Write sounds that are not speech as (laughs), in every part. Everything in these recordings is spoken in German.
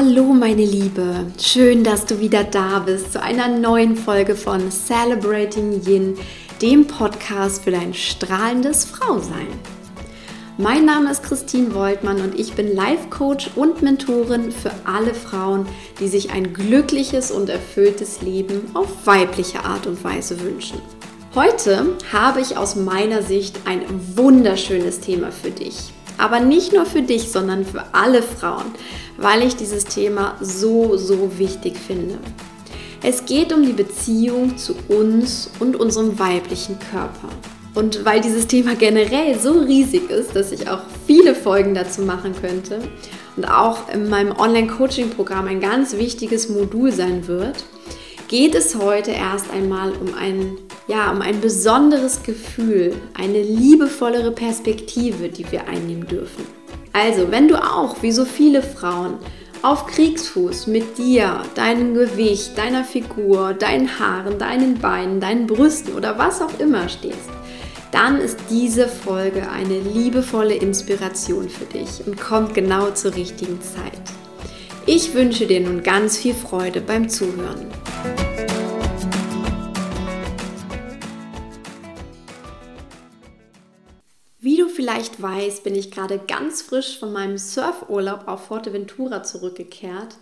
Hallo meine Liebe, schön, dass du wieder da bist zu einer neuen Folge von Celebrating Yin, dem Podcast für dein strahlendes Frausein. Mein Name ist Christine Woltmann und ich bin Life Coach und Mentorin für alle Frauen, die sich ein glückliches und erfülltes Leben auf weibliche Art und Weise wünschen. Heute habe ich aus meiner Sicht ein wunderschönes Thema für dich. Aber nicht nur für dich, sondern für alle Frauen, weil ich dieses Thema so, so wichtig finde. Es geht um die Beziehung zu uns und unserem weiblichen Körper. Und weil dieses Thema generell so riesig ist, dass ich auch viele Folgen dazu machen könnte und auch in meinem Online-Coaching-Programm ein ganz wichtiges Modul sein wird, geht es heute erst einmal um ein, ja, um ein besonderes Gefühl, eine liebevollere Perspektive, die wir einnehmen dürfen. Also, wenn du auch, wie so viele Frauen, auf Kriegsfuß mit dir, deinem Gewicht, deiner Figur, deinen Haaren, deinen Beinen, deinen Brüsten oder was auch immer stehst, dann ist diese Folge eine liebevolle Inspiration für dich und kommt genau zur richtigen Zeit. Ich wünsche dir nun ganz viel Freude beim Zuhören. Vielleicht weißt, bin ich gerade ganz frisch von meinem Surfurlaub auf Forteventura zurückgekehrt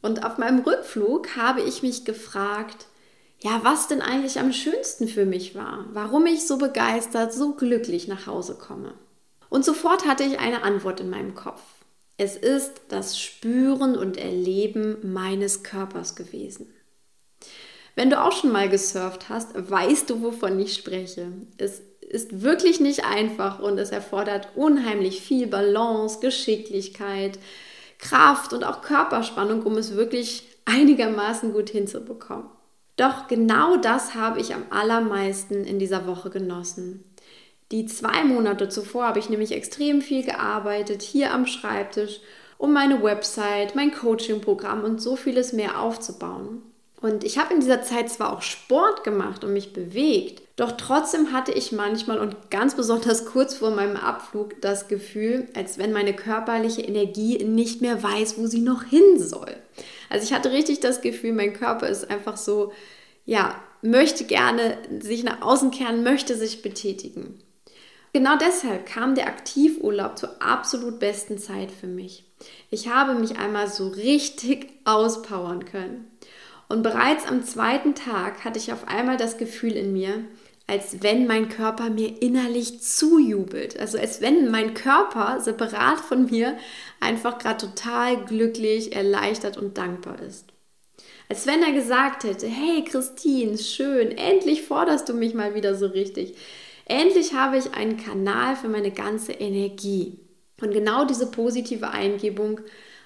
und auf meinem Rückflug habe ich mich gefragt, ja, was denn eigentlich am schönsten für mich war, warum ich so begeistert, so glücklich nach Hause komme. Und sofort hatte ich eine Antwort in meinem Kopf. Es ist das Spüren und Erleben meines Körpers gewesen. Wenn du auch schon mal gesurft hast, weißt du, wovon ich spreche. Es ist wirklich nicht einfach und es erfordert unheimlich viel Balance, Geschicklichkeit, Kraft und auch Körperspannung, um es wirklich einigermaßen gut hinzubekommen. Doch genau das habe ich am allermeisten in dieser Woche genossen. Die zwei Monate zuvor habe ich nämlich extrem viel gearbeitet, hier am Schreibtisch, um meine Website, mein Coaching-Programm und so vieles mehr aufzubauen. Und ich habe in dieser Zeit zwar auch Sport gemacht und mich bewegt, doch trotzdem hatte ich manchmal und ganz besonders kurz vor meinem Abflug das Gefühl, als wenn meine körperliche Energie nicht mehr weiß, wo sie noch hin soll. Also ich hatte richtig das Gefühl, mein Körper ist einfach so, ja, möchte gerne sich nach außen kehren, möchte sich betätigen. Genau deshalb kam der Aktivurlaub zur absolut besten Zeit für mich. Ich habe mich einmal so richtig auspowern können. Und bereits am zweiten Tag hatte ich auf einmal das Gefühl in mir, als wenn mein Körper mir innerlich zujubelt. Also als wenn mein Körper separat von mir einfach gerade total glücklich, erleichtert und dankbar ist. Als wenn er gesagt hätte, hey Christine, schön, endlich forderst du mich mal wieder so richtig. Endlich habe ich einen Kanal für meine ganze Energie. Und genau diese positive Eingebung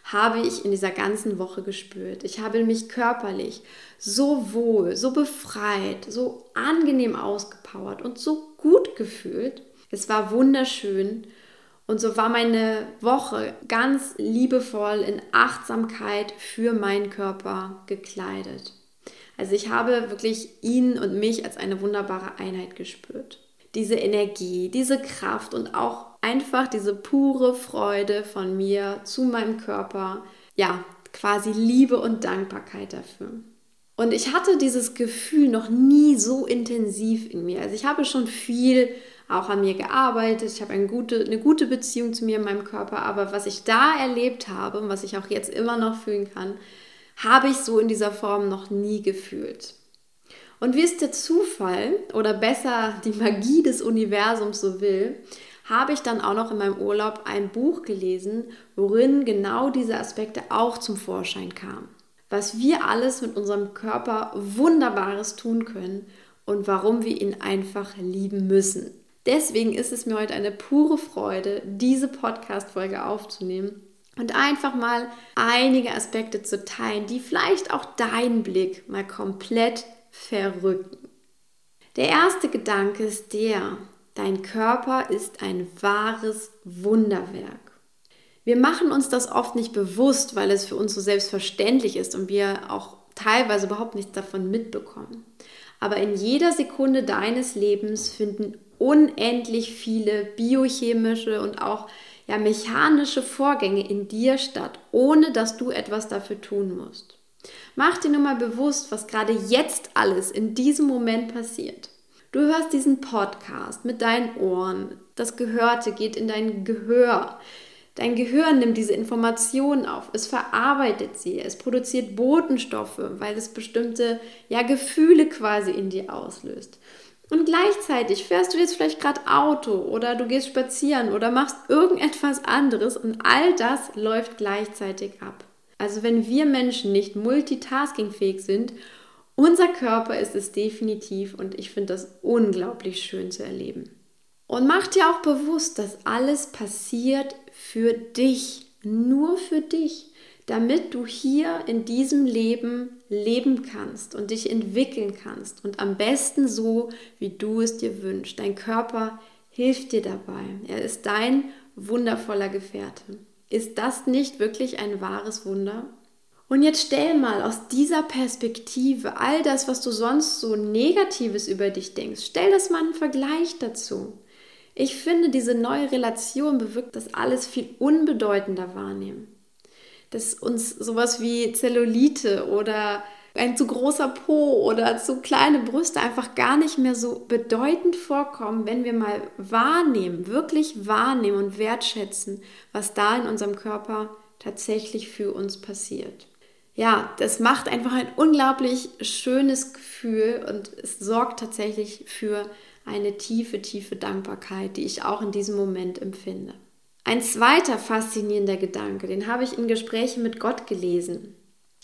habe ich in dieser ganzen Woche gespürt. Ich habe mich körperlich so wohl, so befreit, so angenehm ausgepowert und so gut gefühlt. Es war wunderschön und so war meine Woche ganz liebevoll in Achtsamkeit für meinen Körper gekleidet. Also ich habe wirklich ihn und mich als eine wunderbare Einheit gespürt diese Energie, diese Kraft und auch einfach diese pure Freude von mir zu meinem Körper. Ja, quasi Liebe und Dankbarkeit dafür. Und ich hatte dieses Gefühl noch nie so intensiv in mir. Also ich habe schon viel auch an mir gearbeitet. Ich habe eine gute, eine gute Beziehung zu mir in meinem Körper. Aber was ich da erlebt habe und was ich auch jetzt immer noch fühlen kann, habe ich so in dieser Form noch nie gefühlt. Und wie es der Zufall oder besser die Magie des Universums so will, habe ich dann auch noch in meinem Urlaub ein Buch gelesen, worin genau diese Aspekte auch zum Vorschein kamen. Was wir alles mit unserem Körper Wunderbares tun können und warum wir ihn einfach lieben müssen. Deswegen ist es mir heute eine pure Freude, diese Podcast-Folge aufzunehmen und einfach mal einige Aspekte zu teilen, die vielleicht auch deinen Blick mal komplett verrücken. Der erste Gedanke ist der, dein Körper ist ein wahres Wunderwerk. Wir machen uns das oft nicht bewusst, weil es für uns so selbstverständlich ist und wir auch teilweise überhaupt nichts davon mitbekommen. Aber in jeder Sekunde deines Lebens finden unendlich viele biochemische und auch ja, mechanische Vorgänge in dir statt, ohne dass du etwas dafür tun musst. Mach dir nur mal bewusst, was gerade jetzt alles in diesem Moment passiert. Du hörst diesen Podcast mit deinen Ohren. Das Gehörte geht in dein Gehör. Dein Gehirn nimmt diese Informationen auf, es verarbeitet sie, es produziert Botenstoffe, weil es bestimmte ja, Gefühle quasi in dir auslöst. Und gleichzeitig fährst du jetzt vielleicht gerade Auto oder du gehst spazieren oder machst irgendetwas anderes und all das läuft gleichzeitig ab. Also wenn wir Menschen nicht multitaskingfähig sind, unser Körper ist es definitiv und ich finde das unglaublich schön zu erleben. Und mach dir auch bewusst, dass alles passiert für dich, nur für dich, damit du hier in diesem Leben leben kannst und dich entwickeln kannst und am besten so, wie du es dir wünschst. Dein Körper hilft dir dabei. Er ist dein wundervoller Gefährte. Ist das nicht wirklich ein wahres Wunder? Und jetzt stell mal aus dieser Perspektive all das, was du sonst so Negatives über dich denkst, stell das mal einen Vergleich dazu. Ich finde, diese neue Relation bewirkt, dass alles viel unbedeutender wahrnehmen. Dass uns sowas wie Zellulite oder ein zu großer Po oder zu kleine Brüste einfach gar nicht mehr so bedeutend vorkommen, wenn wir mal wahrnehmen, wirklich wahrnehmen und wertschätzen, was da in unserem Körper tatsächlich für uns passiert. Ja, das macht einfach ein unglaublich schönes Gefühl und es sorgt tatsächlich für eine tiefe, tiefe Dankbarkeit, die ich auch in diesem Moment empfinde. Ein zweiter faszinierender Gedanke, den habe ich in Gesprächen mit Gott gelesen.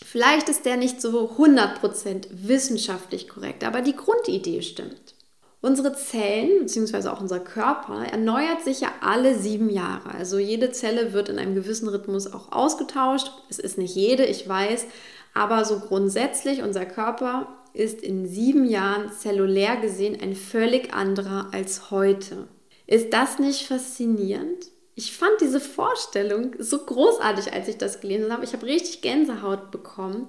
Vielleicht ist der nicht so 100% wissenschaftlich korrekt, aber die Grundidee stimmt. Unsere Zellen bzw. auch unser Körper erneuert sich ja alle sieben Jahre. Also jede Zelle wird in einem gewissen Rhythmus auch ausgetauscht. Es ist nicht jede, ich weiß, aber so grundsätzlich unser Körper ist in sieben Jahren zellulär gesehen ein völlig anderer als heute. Ist das nicht faszinierend? ich fand diese Vorstellung so großartig, als ich das gelesen habe. Ich habe richtig Gänsehaut bekommen,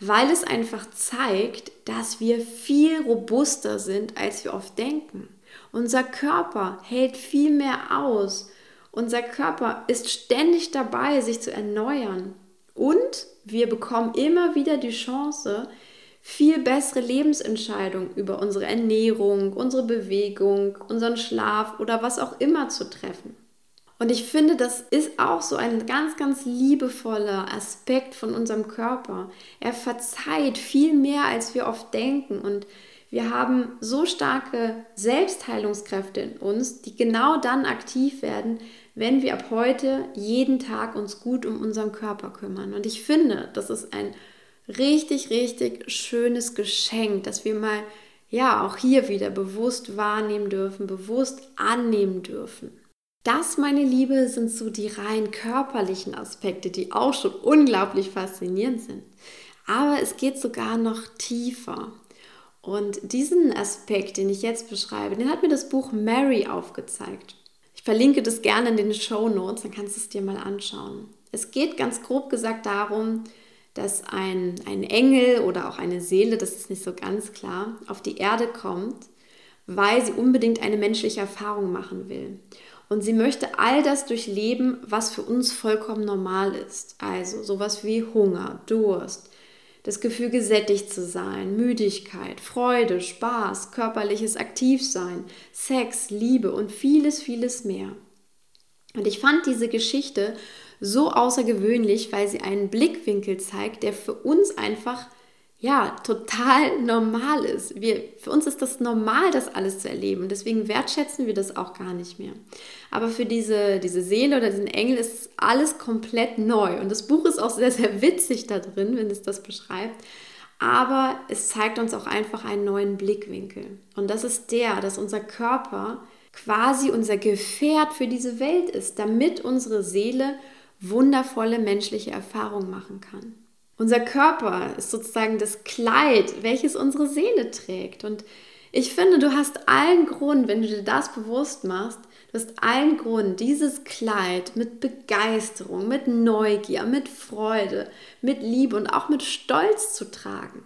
weil es einfach zeigt, dass wir viel robuster sind, als wir oft denken. Unser Körper hält viel mehr aus. Unser Körper ist ständig dabei, sich zu erneuern. Und wir bekommen immer wieder die Chance, viel bessere Lebensentscheidungen über unsere Ernährung, unsere Bewegung, unseren Schlaf oder was auch immer zu treffen. Und ich finde, das ist auch so ein ganz, ganz liebevoller Aspekt von unserem Körper. Er verzeiht viel mehr, als wir oft denken. Und wir haben so starke Selbstheilungskräfte in uns, die genau dann aktiv werden, wenn wir ab heute jeden Tag uns gut um unseren Körper kümmern. Und ich finde, das ist ein richtig, richtig schönes Geschenk, dass wir mal ja auch hier wieder bewusst wahrnehmen dürfen, bewusst annehmen dürfen. Das, meine Liebe, sind so die rein körperlichen Aspekte, die auch schon unglaublich faszinierend sind. Aber es geht sogar noch tiefer. Und diesen Aspekt, den ich jetzt beschreibe, den hat mir das Buch Mary aufgezeigt. Ich verlinke das gerne in den Show Notes, dann kannst du es dir mal anschauen. Es geht ganz grob gesagt darum, dass ein, ein Engel oder auch eine Seele, das ist nicht so ganz klar, auf die Erde kommt, weil sie unbedingt eine menschliche Erfahrung machen will. Und sie möchte all das durchleben, was für uns vollkommen normal ist. Also sowas wie Hunger, Durst, das Gefühl gesättigt zu sein, Müdigkeit, Freude, Spaß, körperliches Aktivsein, Sex, Liebe und vieles, vieles mehr. Und ich fand diese Geschichte so außergewöhnlich, weil sie einen Blickwinkel zeigt, der für uns einfach ja, total normal ist. Wir, für uns ist das normal, das alles zu erleben. Deswegen wertschätzen wir das auch gar nicht mehr. Aber für diese, diese Seele oder diesen Engel ist alles komplett neu. Und das Buch ist auch sehr, sehr witzig da drin, wenn es das beschreibt. Aber es zeigt uns auch einfach einen neuen Blickwinkel. Und das ist der, dass unser Körper quasi unser Gefährt für diese Welt ist, damit unsere Seele wundervolle menschliche Erfahrungen machen kann. Unser Körper ist sozusagen das Kleid, welches unsere Seele trägt. Und ich finde, du hast allen Grund, wenn du dir das bewusst machst, du hast allen Grund, dieses Kleid mit Begeisterung, mit Neugier, mit Freude, mit Liebe und auch mit Stolz zu tragen.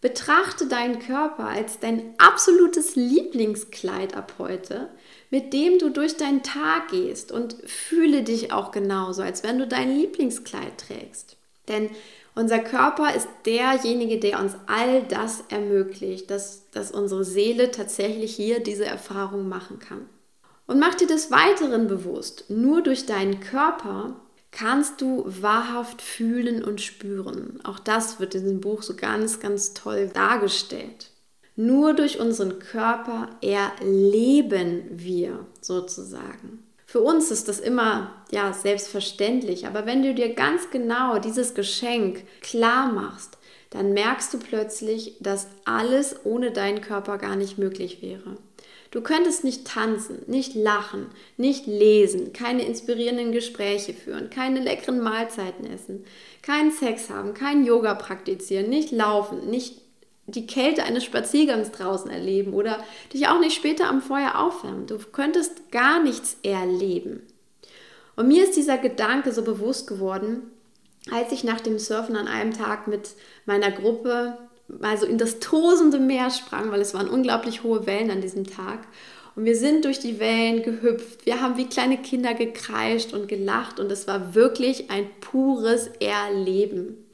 Betrachte deinen Körper als dein absolutes Lieblingskleid ab heute, mit dem du durch deinen Tag gehst und fühle dich auch genauso, als wenn du dein Lieblingskleid trägst. Denn unser Körper ist derjenige, der uns all das ermöglicht, dass, dass unsere Seele tatsächlich hier diese Erfahrung machen kann. Und mach dir des Weiteren bewusst, nur durch deinen Körper kannst du wahrhaft fühlen und spüren. Auch das wird in diesem Buch so ganz, ganz toll dargestellt. Nur durch unseren Körper erleben wir sozusagen. Für uns ist das immer ja selbstverständlich, aber wenn du dir ganz genau dieses Geschenk klar machst, dann merkst du plötzlich, dass alles ohne deinen Körper gar nicht möglich wäre. Du könntest nicht tanzen, nicht lachen, nicht lesen, keine inspirierenden Gespräche führen, keine leckeren Mahlzeiten essen, keinen Sex haben, kein Yoga praktizieren, nicht laufen, nicht die Kälte eines Spaziergangs draußen erleben oder dich auch nicht später am Feuer aufwärmen. Du könntest gar nichts erleben. Und mir ist dieser Gedanke so bewusst geworden, als ich nach dem Surfen an einem Tag mit meiner Gruppe mal in das tosende Meer sprang, weil es waren unglaublich hohe Wellen an diesem Tag. Und wir sind durch die Wellen gehüpft. Wir haben wie kleine Kinder gekreischt und gelacht und es war wirklich ein pures Erleben.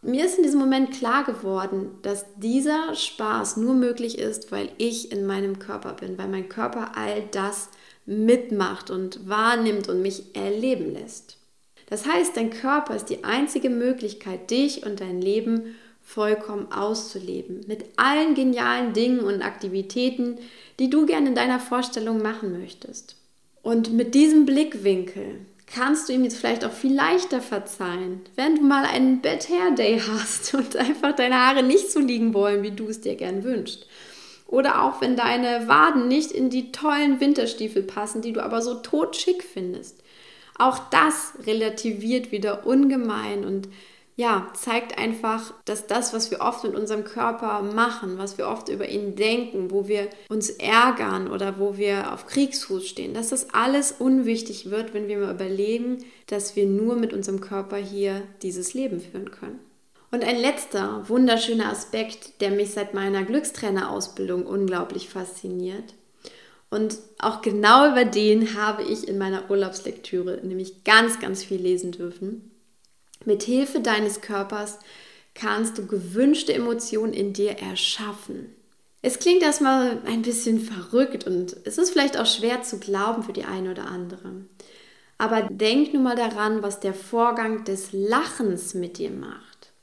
Mir ist in diesem Moment klar geworden, dass dieser Spaß nur möglich ist, weil ich in meinem Körper bin, weil mein Körper all das mitmacht und wahrnimmt und mich erleben lässt. Das heißt, dein Körper ist die einzige Möglichkeit, dich und dein Leben vollkommen auszuleben, mit allen genialen Dingen und Aktivitäten, die du gerne in deiner Vorstellung machen möchtest. Und mit diesem Blickwinkel kannst du ihm jetzt vielleicht auch viel leichter verzeihen, wenn du mal einen Bad Hair Day hast (laughs) und einfach deine Haare nicht so liegen wollen, wie du es dir gern wünschst. Oder auch wenn deine Waden nicht in die tollen Winterstiefel passen, die du aber so totschick findest. Auch das relativiert wieder ungemein und ja, zeigt einfach, dass das, was wir oft mit unserem Körper machen, was wir oft über ihn denken, wo wir uns ärgern oder wo wir auf Kriegsfuß stehen, dass das alles unwichtig wird, wenn wir mal überlegen, dass wir nur mit unserem Körper hier dieses Leben führen können. Und ein letzter wunderschöner Aspekt, der mich seit meiner Glückstrainerausbildung unglaublich fasziniert. Und auch genau über den habe ich in meiner Urlaubslektüre nämlich ganz, ganz viel lesen dürfen. Mit Hilfe deines Körpers kannst du gewünschte Emotionen in dir erschaffen. Es klingt erstmal ein bisschen verrückt und es ist vielleicht auch schwer zu glauben für die eine oder andere. Aber denk nur mal daran, was der Vorgang des Lachens mit dir macht.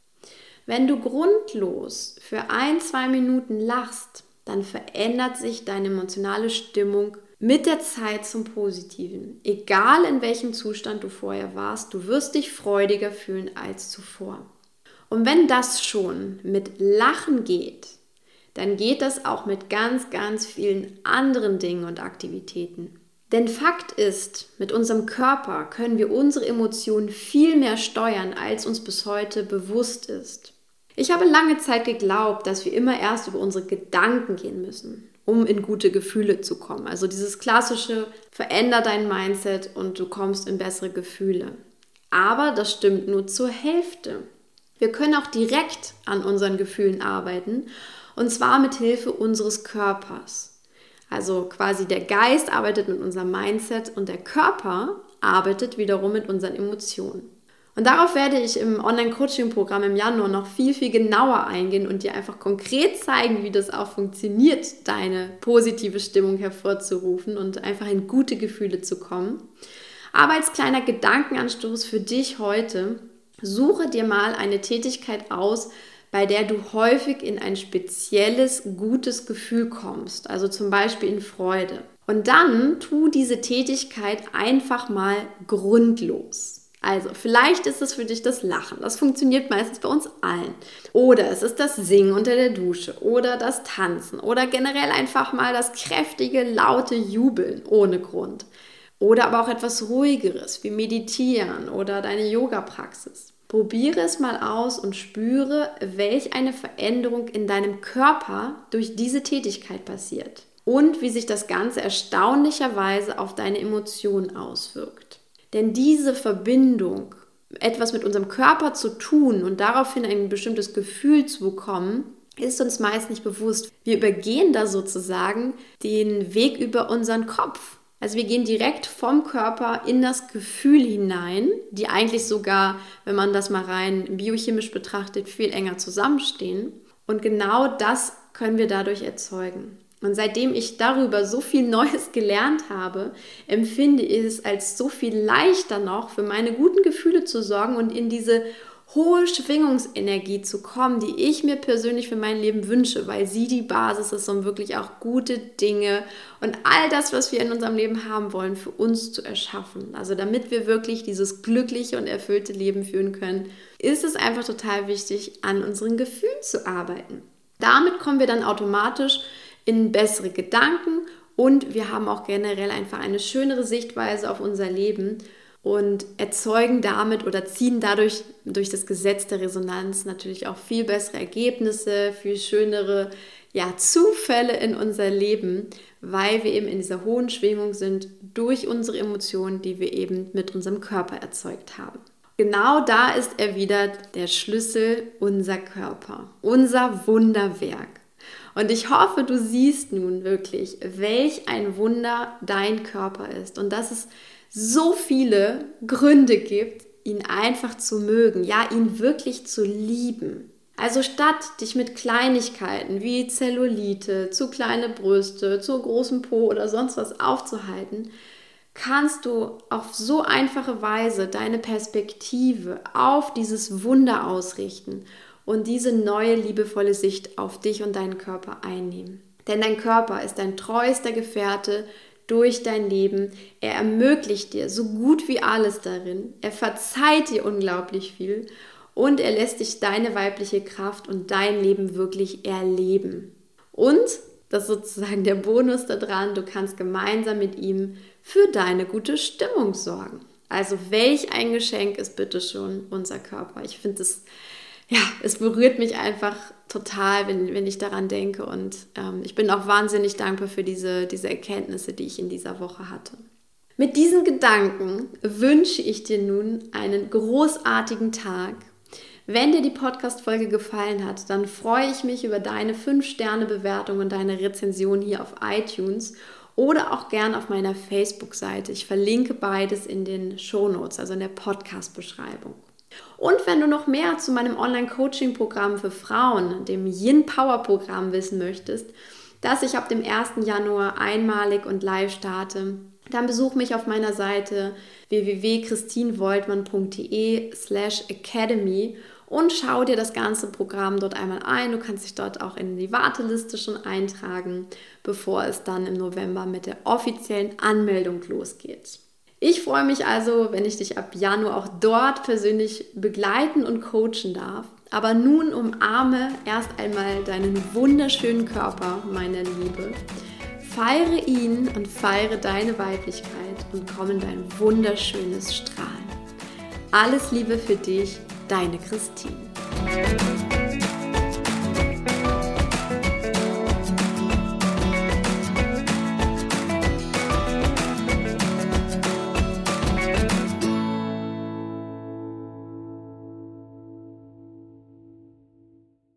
Wenn du grundlos für ein, zwei Minuten lachst, dann verändert sich deine emotionale Stimmung mit der Zeit zum Positiven. Egal in welchem Zustand du vorher warst, du wirst dich freudiger fühlen als zuvor. Und wenn das schon mit Lachen geht, dann geht das auch mit ganz, ganz vielen anderen Dingen und Aktivitäten. Denn Fakt ist, mit unserem Körper können wir unsere Emotionen viel mehr steuern, als uns bis heute bewusst ist. Ich habe lange Zeit geglaubt, dass wir immer erst über unsere Gedanken gehen müssen um in gute Gefühle zu kommen. Also dieses klassische, veränder dein Mindset und du kommst in bessere Gefühle. Aber das stimmt nur zur Hälfte. Wir können auch direkt an unseren Gefühlen arbeiten und zwar mit Hilfe unseres Körpers. Also quasi der Geist arbeitet mit unserem Mindset und der Körper arbeitet wiederum mit unseren Emotionen. Und darauf werde ich im Online-Coaching-Programm im Januar noch viel, viel genauer eingehen und dir einfach konkret zeigen, wie das auch funktioniert, deine positive Stimmung hervorzurufen und einfach in gute Gefühle zu kommen. Aber als kleiner Gedankenanstoß für dich heute, suche dir mal eine Tätigkeit aus, bei der du häufig in ein spezielles, gutes Gefühl kommst, also zum Beispiel in Freude. Und dann tu diese Tätigkeit einfach mal grundlos. Also, vielleicht ist es für dich das Lachen. Das funktioniert meistens bei uns allen. Oder es ist das Singen unter der Dusche oder das Tanzen oder generell einfach mal das kräftige, laute Jubeln ohne Grund. Oder aber auch etwas ruhigeres wie Meditieren oder deine Yoga-Praxis. Probiere es mal aus und spüre, welch eine Veränderung in deinem Körper durch diese Tätigkeit passiert und wie sich das Ganze erstaunlicherweise auf deine Emotionen auswirkt. Denn diese Verbindung, etwas mit unserem Körper zu tun und daraufhin ein bestimmtes Gefühl zu bekommen, ist uns meist nicht bewusst. Wir übergehen da sozusagen den Weg über unseren Kopf. Also wir gehen direkt vom Körper in das Gefühl hinein, die eigentlich sogar, wenn man das mal rein biochemisch betrachtet, viel enger zusammenstehen. Und genau das können wir dadurch erzeugen. Und seitdem ich darüber so viel Neues gelernt habe, empfinde ich es als so viel leichter noch, für meine guten Gefühle zu sorgen und in diese hohe Schwingungsenergie zu kommen, die ich mir persönlich für mein Leben wünsche, weil sie die Basis ist, um wirklich auch gute Dinge und all das, was wir in unserem Leben haben wollen, für uns zu erschaffen. Also damit wir wirklich dieses glückliche und erfüllte Leben führen können, ist es einfach total wichtig, an unseren Gefühlen zu arbeiten. Damit kommen wir dann automatisch in bessere Gedanken und wir haben auch generell einfach eine schönere Sichtweise auf unser Leben und erzeugen damit oder ziehen dadurch durch das Gesetz der Resonanz natürlich auch viel bessere Ergebnisse, viel schönere ja, Zufälle in unser Leben, weil wir eben in dieser hohen Schwingung sind durch unsere Emotionen, die wir eben mit unserem Körper erzeugt haben. Genau da ist er wieder der Schlüssel, unser Körper, unser Wunderwerk. Und ich hoffe, du siehst nun wirklich, welch ein Wunder dein Körper ist und dass es so viele Gründe gibt, ihn einfach zu mögen, ja, ihn wirklich zu lieben. Also statt dich mit Kleinigkeiten wie Zellulite, zu kleine Brüste, zu großem Po oder sonst was aufzuhalten, kannst du auf so einfache Weise deine Perspektive auf dieses Wunder ausrichten und diese neue liebevolle Sicht auf dich und deinen Körper einnehmen. Denn dein Körper ist dein treuester Gefährte durch dein Leben. Er ermöglicht dir so gut wie alles darin. Er verzeiht dir unglaublich viel und er lässt dich deine weibliche Kraft und dein Leben wirklich erleben. Und das ist sozusagen der Bonus daran, du kannst gemeinsam mit ihm für deine gute Stimmung sorgen. Also welch ein Geschenk ist bitte schon unser Körper. Ich finde es ja, es berührt mich einfach total, wenn, wenn ich daran denke. Und ähm, ich bin auch wahnsinnig dankbar für diese, diese Erkenntnisse, die ich in dieser Woche hatte. Mit diesen Gedanken wünsche ich dir nun einen großartigen Tag. Wenn dir die Podcast-Folge gefallen hat, dann freue ich mich über deine 5-Sterne-Bewertung und deine Rezension hier auf iTunes oder auch gern auf meiner Facebook-Seite. Ich verlinke beides in den Show Notes, also in der Podcast-Beschreibung. Und wenn du noch mehr zu meinem Online-Coaching-Programm für Frauen, dem Yin Power Programm, wissen möchtest, das ich ab dem 1. Januar einmalig und live starte, dann besuch mich auf meiner Seite www.christinvoltmann.de slash academy und schau dir das ganze Programm dort einmal ein. Du kannst dich dort auch in die Warteliste schon eintragen, bevor es dann im November mit der offiziellen Anmeldung losgeht. Ich freue mich also, wenn ich dich ab Januar auch dort persönlich begleiten und coachen darf. Aber nun umarme erst einmal deinen wunderschönen Körper, meine Liebe. Feiere ihn und feiere deine Weiblichkeit und komm in dein wunderschönes Strahlen. Alles Liebe für dich, deine Christine.